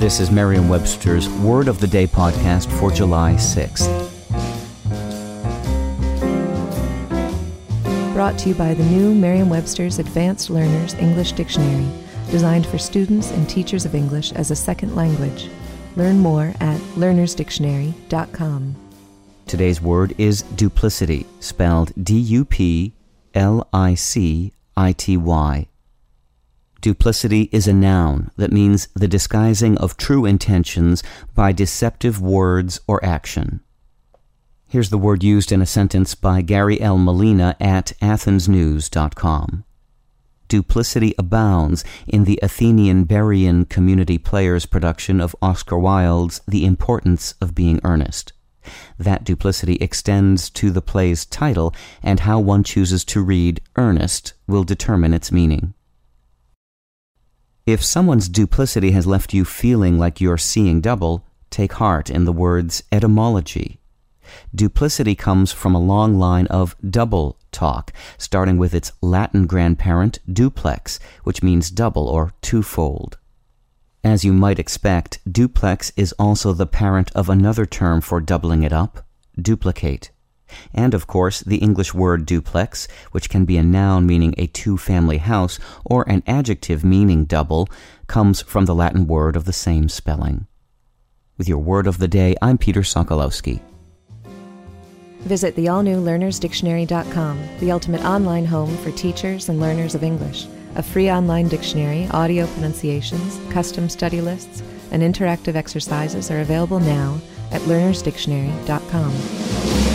This is Merriam Webster's Word of the Day podcast for July 6th. Brought to you by the new Merriam Webster's Advanced Learners English Dictionary, designed for students and teachers of English as a second language. Learn more at learnersdictionary.com. Today's word is duplicity, spelled D U P L I C I T Y. Duplicity is a noun that means the disguising of true intentions by deceptive words or action. Here's the word used in a sentence by Gary L. Molina at athensnews.com. Duplicity abounds in the Athenian Berean Community Players production of Oscar Wilde's The Importance of Being Earnest. That duplicity extends to the play's title, and how one chooses to read earnest will determine its meaning. If someone's duplicity has left you feeling like you're seeing double, take heart in the word's etymology. Duplicity comes from a long line of double talk, starting with its Latin grandparent duplex, which means double or twofold. As you might expect, duplex is also the parent of another term for doubling it up, duplicate. And of course, the English word duplex, which can be a noun meaning a two family house or an adjective meaning double, comes from the Latin word of the same spelling. With your word of the day, I'm Peter Sokolowski. Visit the all new learnersdictionary.com, the ultimate online home for teachers and learners of English. A free online dictionary, audio pronunciations, custom study lists, and interactive exercises are available now at learnersdictionary.com.